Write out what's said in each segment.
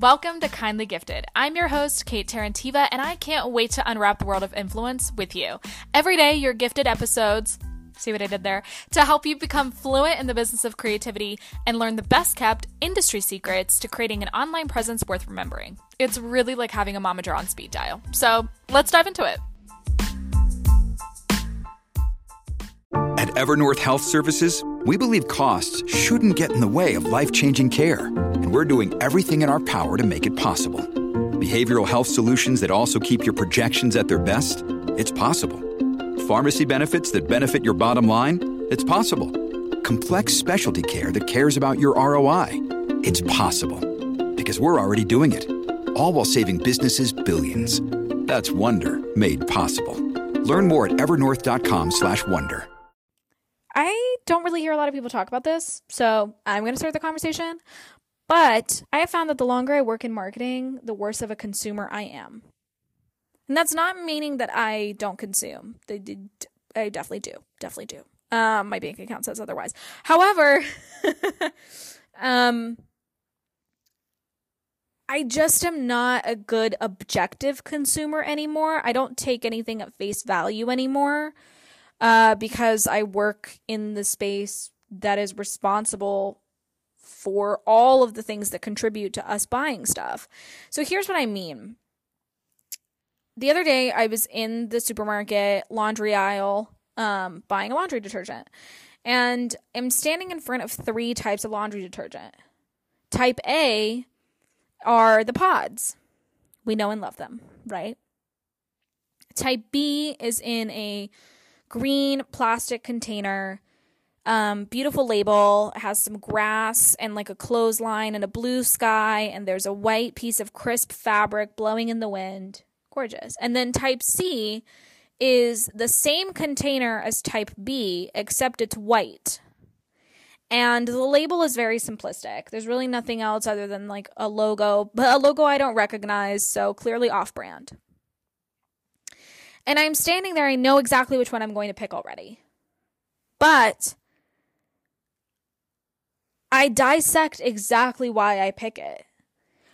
Welcome to Kindly Gifted. I'm your host, Kate Terentieva, and I can't wait to unwrap the world of influence with you. Every day, you're gifted episodes. See what I did there? To help you become fluent in the business of creativity and learn the best kept industry secrets to creating an online presence worth remembering. It's really like having a momager on speed dial. So let's dive into it. At Evernorth Health Services, we believe costs shouldn't get in the way of life changing care, we're doing everything in our power to make it possible. Behavioral health solutions that also keep your projections at their best? It's possible. Pharmacy benefits that benefit your bottom line? It's possible. Complex specialty care that cares about your ROI? It's possible. Because we're already doing it. All while saving businesses billions. That's Wonder made possible. Learn more at evernorth.com/wonder. I don't really hear a lot of people talk about this, so I'm going to start the conversation. But I have found that the longer I work in marketing, the worse of a consumer I am. And that's not meaning that I don't consume. I definitely do. Definitely do. Um my bank account says otherwise. However, um I just am not a good objective consumer anymore. I don't take anything at face value anymore uh, because I work in the space that is responsible for all of the things that contribute to us buying stuff. So here's what I mean. The other day, I was in the supermarket laundry aisle um, buying a laundry detergent, and I'm standing in front of three types of laundry detergent. Type A are the pods. We know and love them, right? Type B is in a green plastic container. Um, beautiful label. Has some grass and like a clothesline and a blue sky, and there's a white piece of crisp fabric blowing in the wind. Gorgeous. And then type C is the same container as type B, except it's white. And the label is very simplistic. There's really nothing else other than like a logo, but a logo I don't recognize, so clearly off brand. And I'm standing there, I know exactly which one I'm going to pick already. But I dissect exactly why I pick it.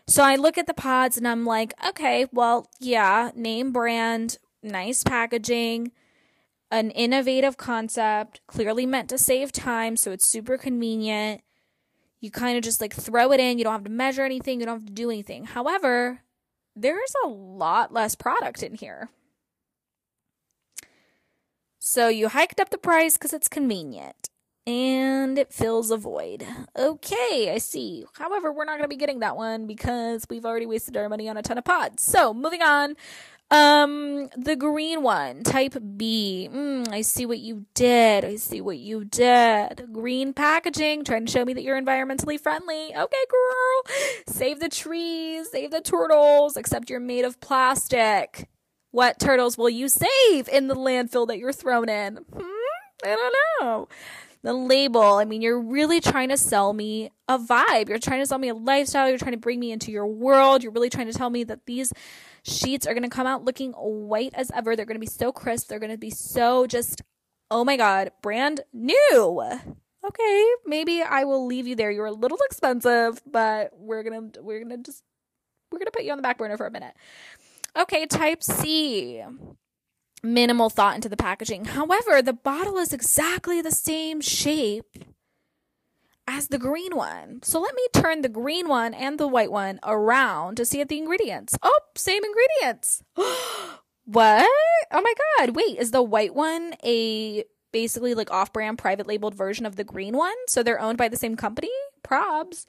So I look at the pods and I'm like, okay, well, yeah, name brand, nice packaging, an innovative concept, clearly meant to save time, so it's super convenient. You kind of just like throw it in, you don't have to measure anything, you don't have to do anything. However, there's a lot less product in here. So you hiked up the price because it's convenient. And it fills a void. Okay, I see. However, we're not going to be getting that one because we've already wasted our money on a ton of pods. So, moving on. Um, the green one, type B. Mm, I see what you did. I see what you did. Green packaging, trying to show me that you're environmentally friendly. Okay, girl. Save the trees, save the turtles, except you're made of plastic. What turtles will you save in the landfill that you're thrown in? Hmm? I don't know. The label, I mean, you're really trying to sell me a vibe. You're trying to sell me a lifestyle. You're trying to bring me into your world. You're really trying to tell me that these sheets are going to come out looking white as ever. They're going to be so crisp. They're going to be so just, oh my God, brand new. Okay, maybe I will leave you there. You're a little expensive, but we're going to, we're going to just, we're going to put you on the back burner for a minute. Okay, type C. Minimal thought into the packaging. However, the bottle is exactly the same shape as the green one. So let me turn the green one and the white one around to see if the ingredients. Oh, same ingredients. what? Oh my god. Wait, is the white one a basically like off-brand private labeled version of the green one? So they're owned by the same company? Probs.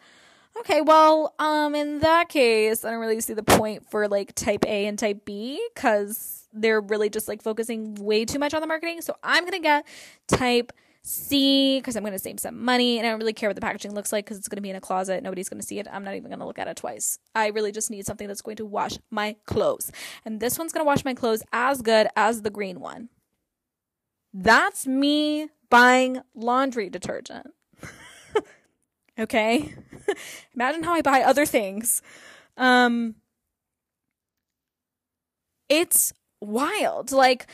Okay, well, um, in that case, I don't really see the point for like type A and type B because they're really just like focusing way too much on the marketing. So I'm gonna get type C because I'm gonna save some money and I don't really care what the packaging looks like because it's gonna be in a closet. Nobody's gonna see it. I'm not even gonna look at it twice. I really just need something that's going to wash my clothes. And this one's gonna wash my clothes as good as the green one. That's me buying laundry detergent. Okay? Imagine how I buy other things. Um it's wild. Like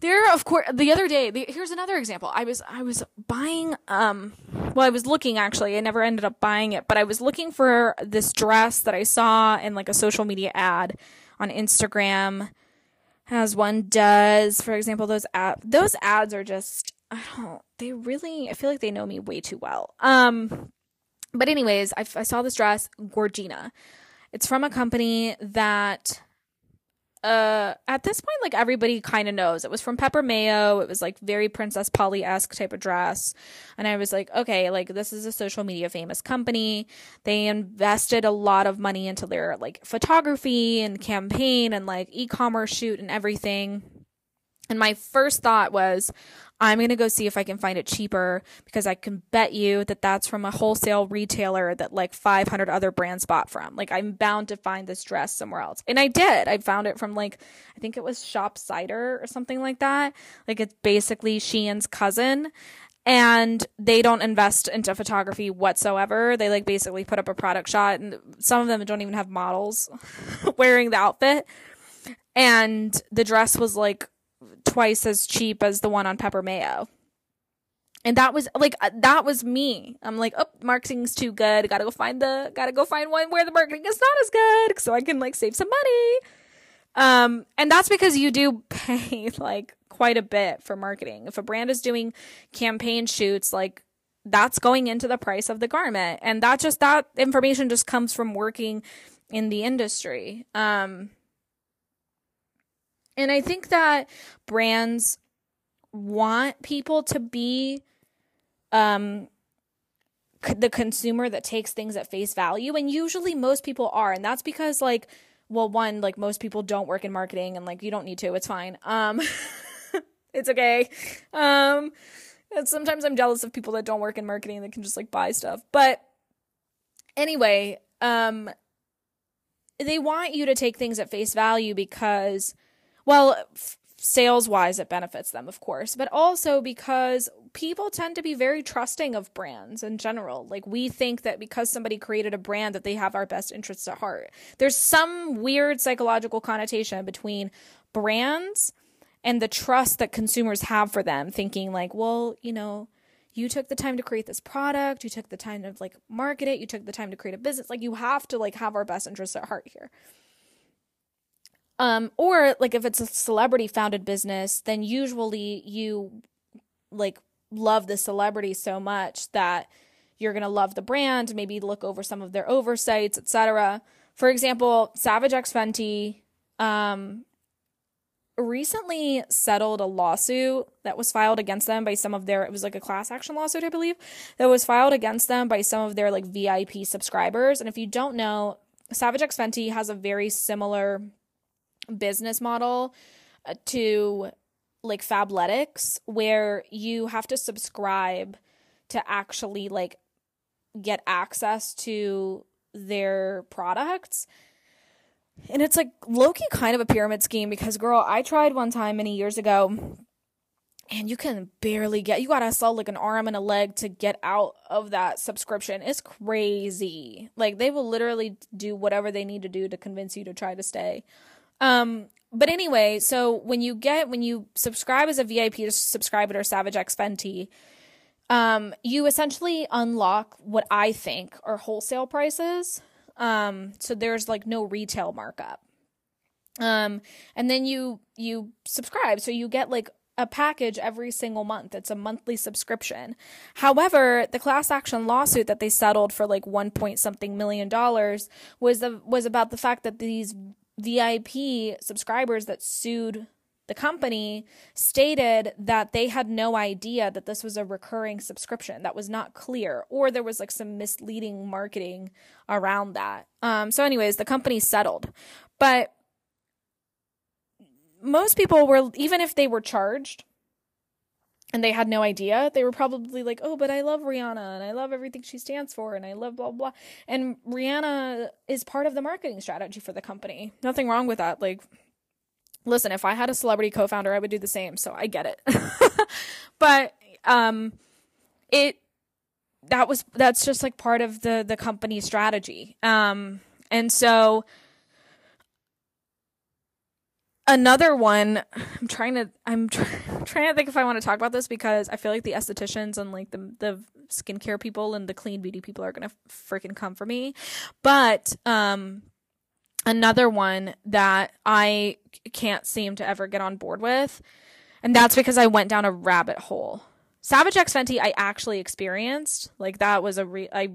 there of course the other day, the, here's another example. I was I was buying um well, I was looking actually. I never ended up buying it, but I was looking for this dress that I saw in like a social media ad on Instagram as one does. For example, those ad- those ads are just I don't they really I feel like they know me way too well. Um but anyways, I, I saw this dress, Gorgina. It's from a company that uh at this point like everybody kind of knows. It was from Peppermayo it was like very Princess Polly-esque type of dress. And i was like okay like this is a social media famous company. They invested a lot of money into their like photography and campaign and like e-commerce shoot and everything. And my first thought was I'm going to go see if I can find it cheaper because I can bet you that that's from a wholesale retailer that like 500 other brands bought from. Like I'm bound to find this dress somewhere else. And I did. I found it from like I think it was Shop Cider or something like that. Like it's basically Shein's cousin and they don't invest into photography whatsoever. They like basically put up a product shot and some of them don't even have models wearing the outfit. And the dress was like twice as cheap as the one on Peppermayo. And that was like uh, that was me. I'm like, oh, marketing's too good. Gotta go find the gotta go find one where the marketing is not as good, so I can like save some money. Um, and that's because you do pay like quite a bit for marketing. If a brand is doing campaign shoots, like that's going into the price of the garment, and that just that information just comes from working in the industry. Um, and I think that brands want people to be um the consumer that takes things at face value. And usually most people are. And that's because like well one like most people don't work in marketing and like you don't need to. It's fine. Um it's okay. Um and sometimes i'm jealous of people that don't work in marketing that can just like buy stuff. But anyway um they want you to take things at face value because well, f- sales wise, it benefits them, of course, but also because people tend to be very trusting of brands in general. Like, we think that because somebody created a brand, that they have our best interests at heart. There's some weird psychological connotation between brands and the trust that consumers have for them, thinking, like, well, you know, you took the time to create this product you took the time to like market it you took the time to create a business like you have to like have our best interests at heart here um, or like if it's a celebrity founded business, then usually you like love the celebrity so much that you're going to love the brand, maybe look over some of their oversights, etc. For example, Savage X Fenty um, recently settled a lawsuit that was filed against them by some of their it was like a class action lawsuit I believe that was filed against them by some of their like VIP subscribers and if you don't know Savage X Fenty has a very similar business model uh, to like Fabletics where you have to subscribe to actually like get access to their products. And it's like lowkey kind of a pyramid scheme because girl, I tried one time many years ago and you can barely get you gotta sell like an arm and a leg to get out of that subscription. It's crazy. Like they will literally do whatever they need to do to convince you to try to stay um, but anyway, so when you get when you subscribe as a VIP to subscribe subscriber to Savage X Fenty, um, you essentially unlock what I think are wholesale prices. Um, so there's like no retail markup. Um, and then you you subscribe, so you get like a package every single month. It's a monthly subscription. However, the class action lawsuit that they settled for like one point something million dollars was the was about the fact that these VIP subscribers that sued the company stated that they had no idea that this was a recurring subscription that was not clear or there was like some misleading marketing around that. Um so anyways the company settled. But most people were even if they were charged and they had no idea, they were probably like, "Oh, but I love Rihanna and I love everything she stands for and I love blah blah." And Rihanna is part of the marketing strategy for the company. Nothing wrong with that. Like listen, if I had a celebrity co-founder, I would do the same, so I get it. but um it that was that's just like part of the the company strategy. Um and so another one i'm trying to i'm try, trying to think if i want to talk about this because i feel like the estheticians and like the the skincare people and the clean beauty people are gonna freaking come for me but um another one that i can't seem to ever get on board with and that's because i went down a rabbit hole Savage X Fenty, I actually experienced. Like that was a re- I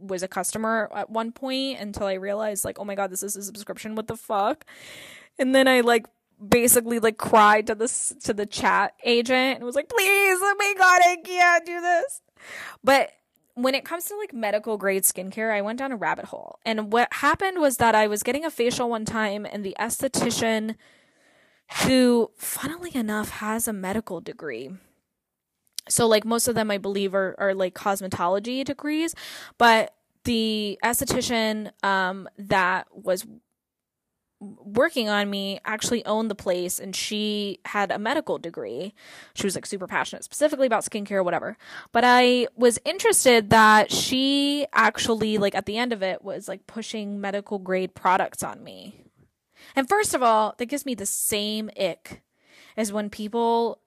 was a customer at one point until I realized like, oh my god, this is a subscription. What the fuck? And then I like basically like cried to this to the chat agent and was like, please, oh my god, I can't do this. But when it comes to like medical grade skincare, I went down a rabbit hole. And what happened was that I was getting a facial one time and the esthetician who funnily enough has a medical degree so like most of them i believe are, are like cosmetology degrees but the esthetician um, that was working on me actually owned the place and she had a medical degree. She was like super passionate specifically about skincare, whatever. But I was interested that she actually, like, at the end of it, was like pushing medical grade products on me. And first of all, that gives me the same ick as when people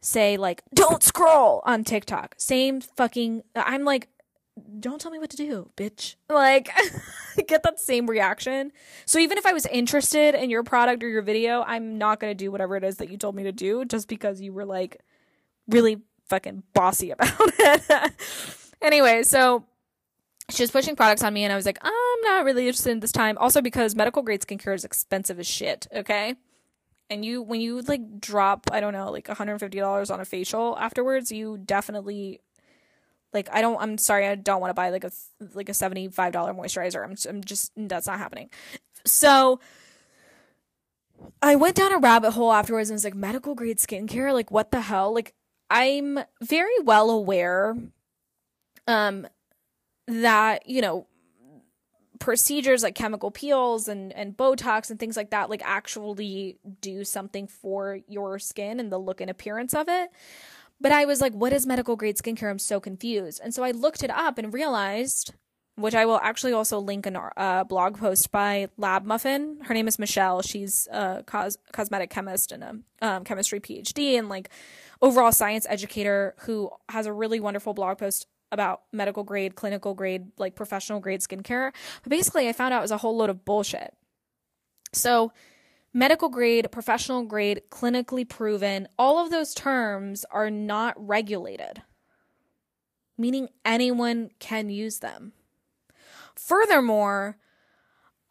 say like don't scroll on TikTok. Same fucking I'm like don't tell me what to do, bitch. Like get that same reaction. So even if I was interested in your product or your video, I'm not going to do whatever it is that you told me to do just because you were like really fucking bossy about it. anyway, so she was pushing products on me and I was like, I'm not really interested in this time. Also because medical grade skincare is expensive as shit, okay? and you when you like drop i don't know like $150 on a facial afterwards you definitely like i don't i'm sorry i don't want to buy like a like a $75 moisturizer. I'm, I'm just that's not happening. So i went down a rabbit hole afterwards and was like medical grade skincare like what the hell? Like i'm very well aware um that you know procedures like chemical peels and and botox and things like that like actually do something for your skin and the look and appearance of it but i was like what is medical grade skincare i'm so confused and so i looked it up and realized which i will actually also link in a uh, blog post by Lab Muffin her name is michelle she's a cos- cosmetic chemist and a um, chemistry phd and like overall science educator who has a really wonderful blog post about medical grade, clinical grade, like professional grade skincare. But basically, I found out it was a whole load of bullshit. So, medical grade, professional grade, clinically proven, all of those terms are not regulated, meaning anyone can use them. Furthermore,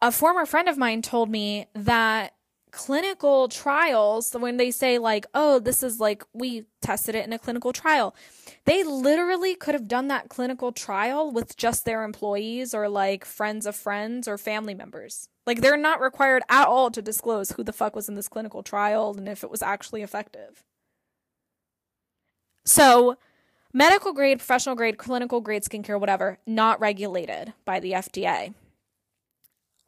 a former friend of mine told me that clinical trials, when they say, like, oh, this is like, we tested it in a clinical trial, they literally could have done that clinical trial with just their employees or like friends of friends or family members. Like, they're not required at all to disclose who the fuck was in this clinical trial and if it was actually effective. So, medical grade, professional grade, clinical grade skincare, whatever, not regulated by the FDA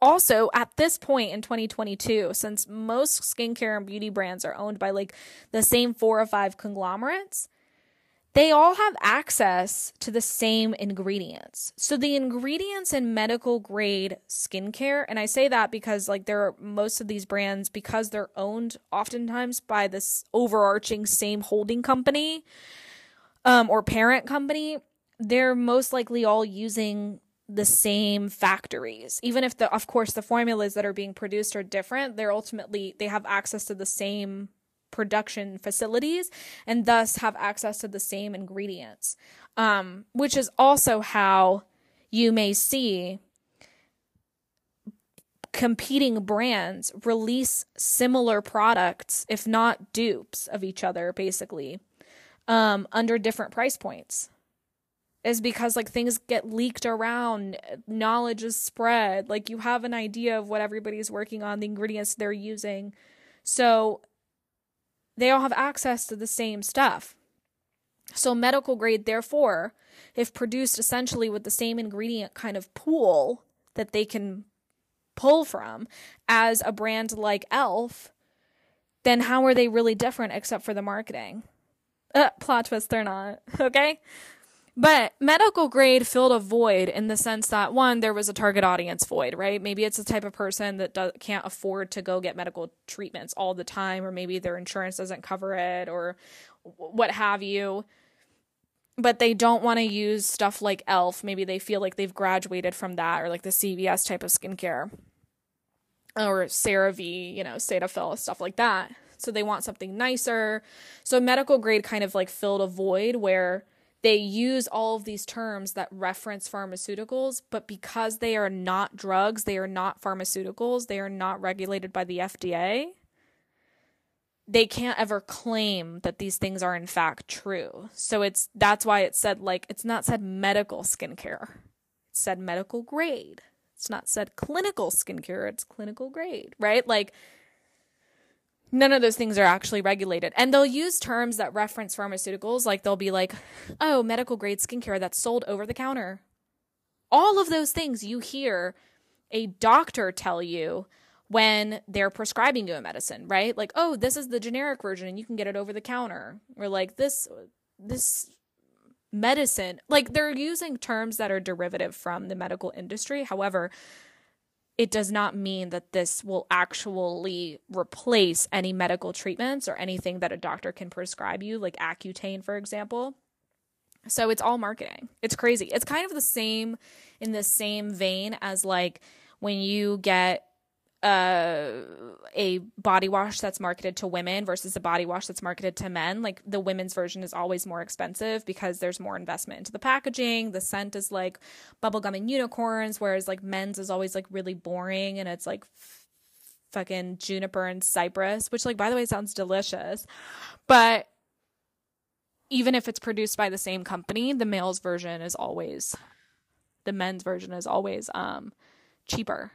also at this point in 2022 since most skincare and beauty brands are owned by like the same four or five conglomerates they all have access to the same ingredients. So the ingredients in medical grade skincare, and I say that because like there are most of these brands because they're owned oftentimes by this overarching same holding company um, or parent company, they're most likely all using the same factories even if the of course the formulas that are being produced are different they're ultimately they have access to the same production facilities and thus have access to the same ingredients um, which is also how you may see competing brands release similar products if not dupes of each other basically um, under different price points is because like things get leaked around, knowledge is spread, like you have an idea of what everybody's working on, the ingredients they're using. So they all have access to the same stuff. So medical grade therefore, if produced essentially with the same ingredient kind of pool that they can pull from as a brand like e.l.f., then how are they really different except for the marketing? Uh, plot twist, they're not. Okay? But medical grade filled a void in the sense that one, there was a target audience void, right? Maybe it's the type of person that do- can't afford to go get medical treatments all the time, or maybe their insurance doesn't cover it, or what have you. But they don't want to use stuff like e.l.f. Maybe they feel like they've graduated from that, or like the CVS type of skincare, or CeraVe, you know, Cetaphil, stuff like that. So they want something nicer. So medical grade kind of like filled a void where they use all of these terms that reference pharmaceuticals, but because they are not drugs, they are not pharmaceuticals, they are not regulated by the FDA, they can't ever claim that these things are in fact true. So it's that's why it said like it's not said medical skincare. It said medical grade. It's not said clinical skincare, it's clinical grade, right? Like none of those things are actually regulated. And they'll use terms that reference pharmaceuticals, like they'll be like, oh, medical grade skincare that's sold over the counter. All of those things you hear a doctor tell you when they're prescribing you a medicine, right? Like, oh, this is the generic version and you can get it over the counter. Or like this this medicine, like they're using terms that are derivative from the medical industry. However, it does not mean that this will actually replace any medical treatments or anything that a doctor can prescribe you, like Accutane, for example. So it's all marketing. It's crazy. It's kind of the same in the same vein as like when you get uh, a body wash that's marketed to women versus a body wash that's marketed to men. Like the women's version is always more expensive because there's more investment into the packaging. The scent is like bubblegum and unicorns, whereas like men's is always like really boring and it's like f- fucking juniper and cypress, which like by the way sounds delicious. But even if it's produced by the same company, the male's version is always the men's version is always um cheaper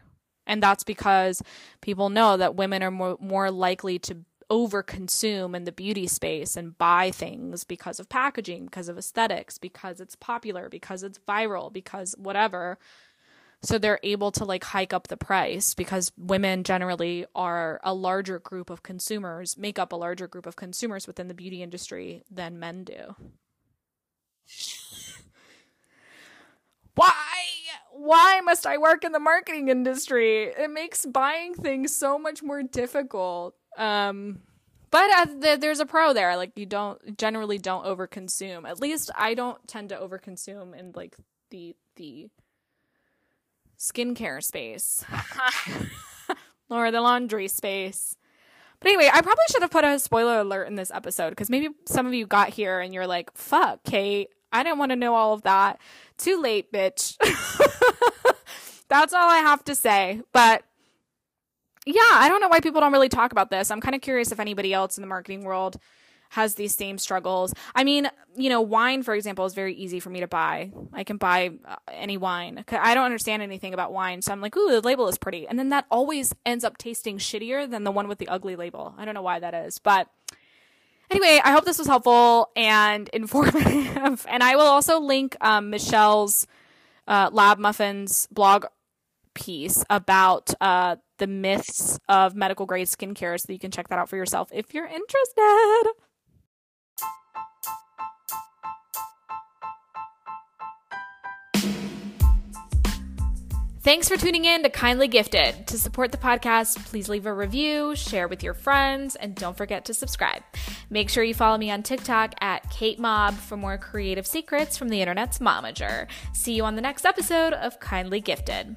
and that's because people know that women are more, more likely to overconsume in the beauty space and buy things because of packaging, because of aesthetics, because it's popular, because it's viral, because whatever. So they're able to like hike up the price because women generally are a larger group of consumers, make up a larger group of consumers within the beauty industry than men do. Why? Why must I work in the marketing industry? It makes buying things so much more difficult. Um, but uh, there's a pro there. Like you don't generally don't overconsume. At least I don't tend to overconsume in like the the skincare space or the laundry space. But anyway, I probably should have put a spoiler alert in this episode because maybe some of you got here and you're like, "Fuck, Kate, I didn't want to know all of that." Too late, bitch. That's all I have to say. But yeah, I don't know why people don't really talk about this. I'm kind of curious if anybody else in the marketing world has these same struggles. I mean, you know, wine, for example, is very easy for me to buy. I can buy uh, any wine. I don't understand anything about wine. So I'm like, ooh, the label is pretty. And then that always ends up tasting shittier than the one with the ugly label. I don't know why that is. But anyway, I hope this was helpful and informative. and I will also link um, Michelle's uh, Lab Muffins blog piece about uh, the myths of medical grade skincare so you can check that out for yourself if you're interested. Thanks for tuning in to Kindly Gifted. To support the podcast, please leave a review, share with your friends, and don't forget to subscribe. Make sure you follow me on TikTok at Kate Mob for more creative secrets from the internet's momager. See you on the next episode of Kindly Gifted.